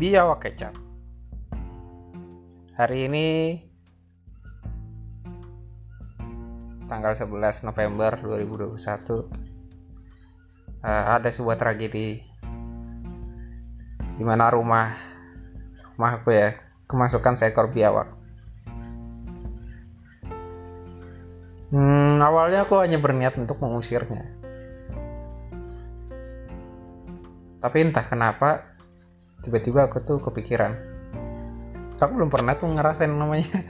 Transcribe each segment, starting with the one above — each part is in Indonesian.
biawak kecap. Hari ini tanggal 11 November 2021 uh, ada sebuah tragedi di mana rumah rumah aku ya kemasukan seekor biawak. Hmm, awalnya aku hanya berniat untuk mengusirnya. Tapi entah kenapa tiba-tiba aku tuh kepikiran. Aku belum pernah tuh ngerasain namanya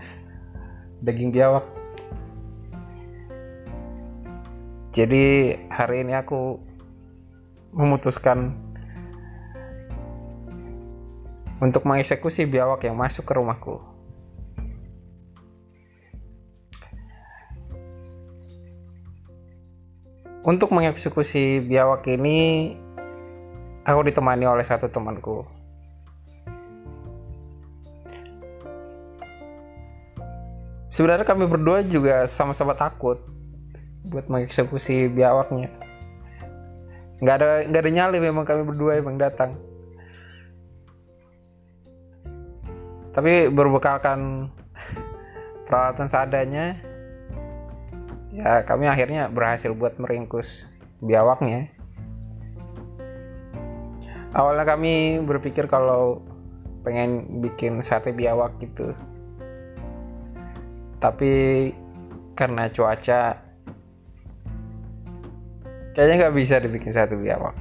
daging biawak. Jadi hari ini aku memutuskan untuk mengeksekusi biawak yang masuk ke rumahku. Untuk mengeksekusi biawak ini, aku ditemani oleh satu temanku. Sebenarnya kami berdua juga sama-sama takut buat mengeksekusi biawaknya. Nggak ada nggak ada nyali memang kami berdua emang datang. Tapi berbekalkan peralatan seadanya, ya kami akhirnya berhasil buat meringkus biawaknya awalnya kami berpikir kalau pengen bikin sate biawak gitu tapi karena cuaca kayaknya nggak bisa dibikin sate biawak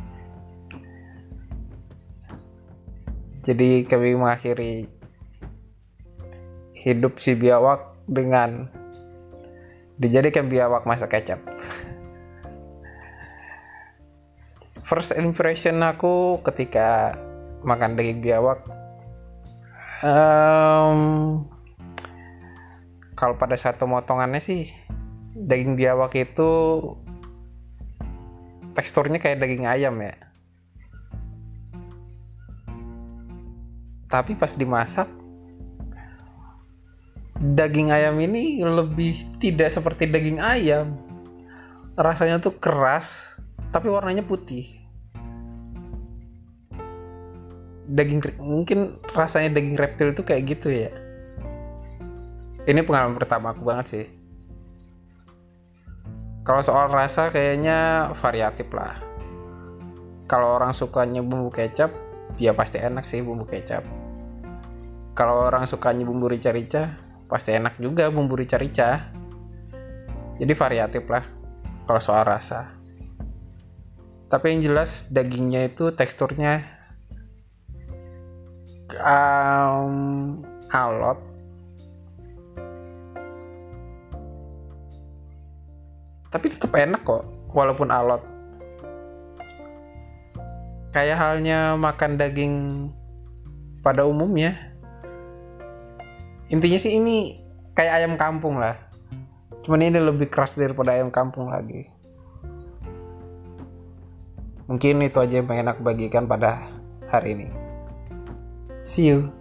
jadi kami mengakhiri hidup si biawak dengan dijadikan biawak masak kecap. First impression aku ketika makan daging biawak um, kalau pada satu motongannya sih daging biawak itu teksturnya kayak daging ayam ya tapi pas dimasak daging ayam ini lebih tidak seperti daging ayam. Rasanya tuh keras, tapi warnanya putih. Daging mungkin rasanya daging reptil itu kayak gitu ya. Ini pengalaman pertama aku banget sih. Kalau soal rasa kayaknya variatif lah. Kalau orang sukanya bumbu kecap, ya pasti enak sih bumbu kecap. Kalau orang sukanya bumbu rica-rica, pasti enak juga bumbu rica-rica jadi variatif lah kalau soal rasa tapi yang jelas dagingnya itu teksturnya um, alot tapi tetap enak kok walaupun alot. Kayak halnya makan daging pada umumnya. Intinya sih ini kayak ayam kampung lah. Cuman ini lebih keras daripada ayam kampung lagi. Mungkin itu aja yang pengen aku bagikan pada hari ini. See you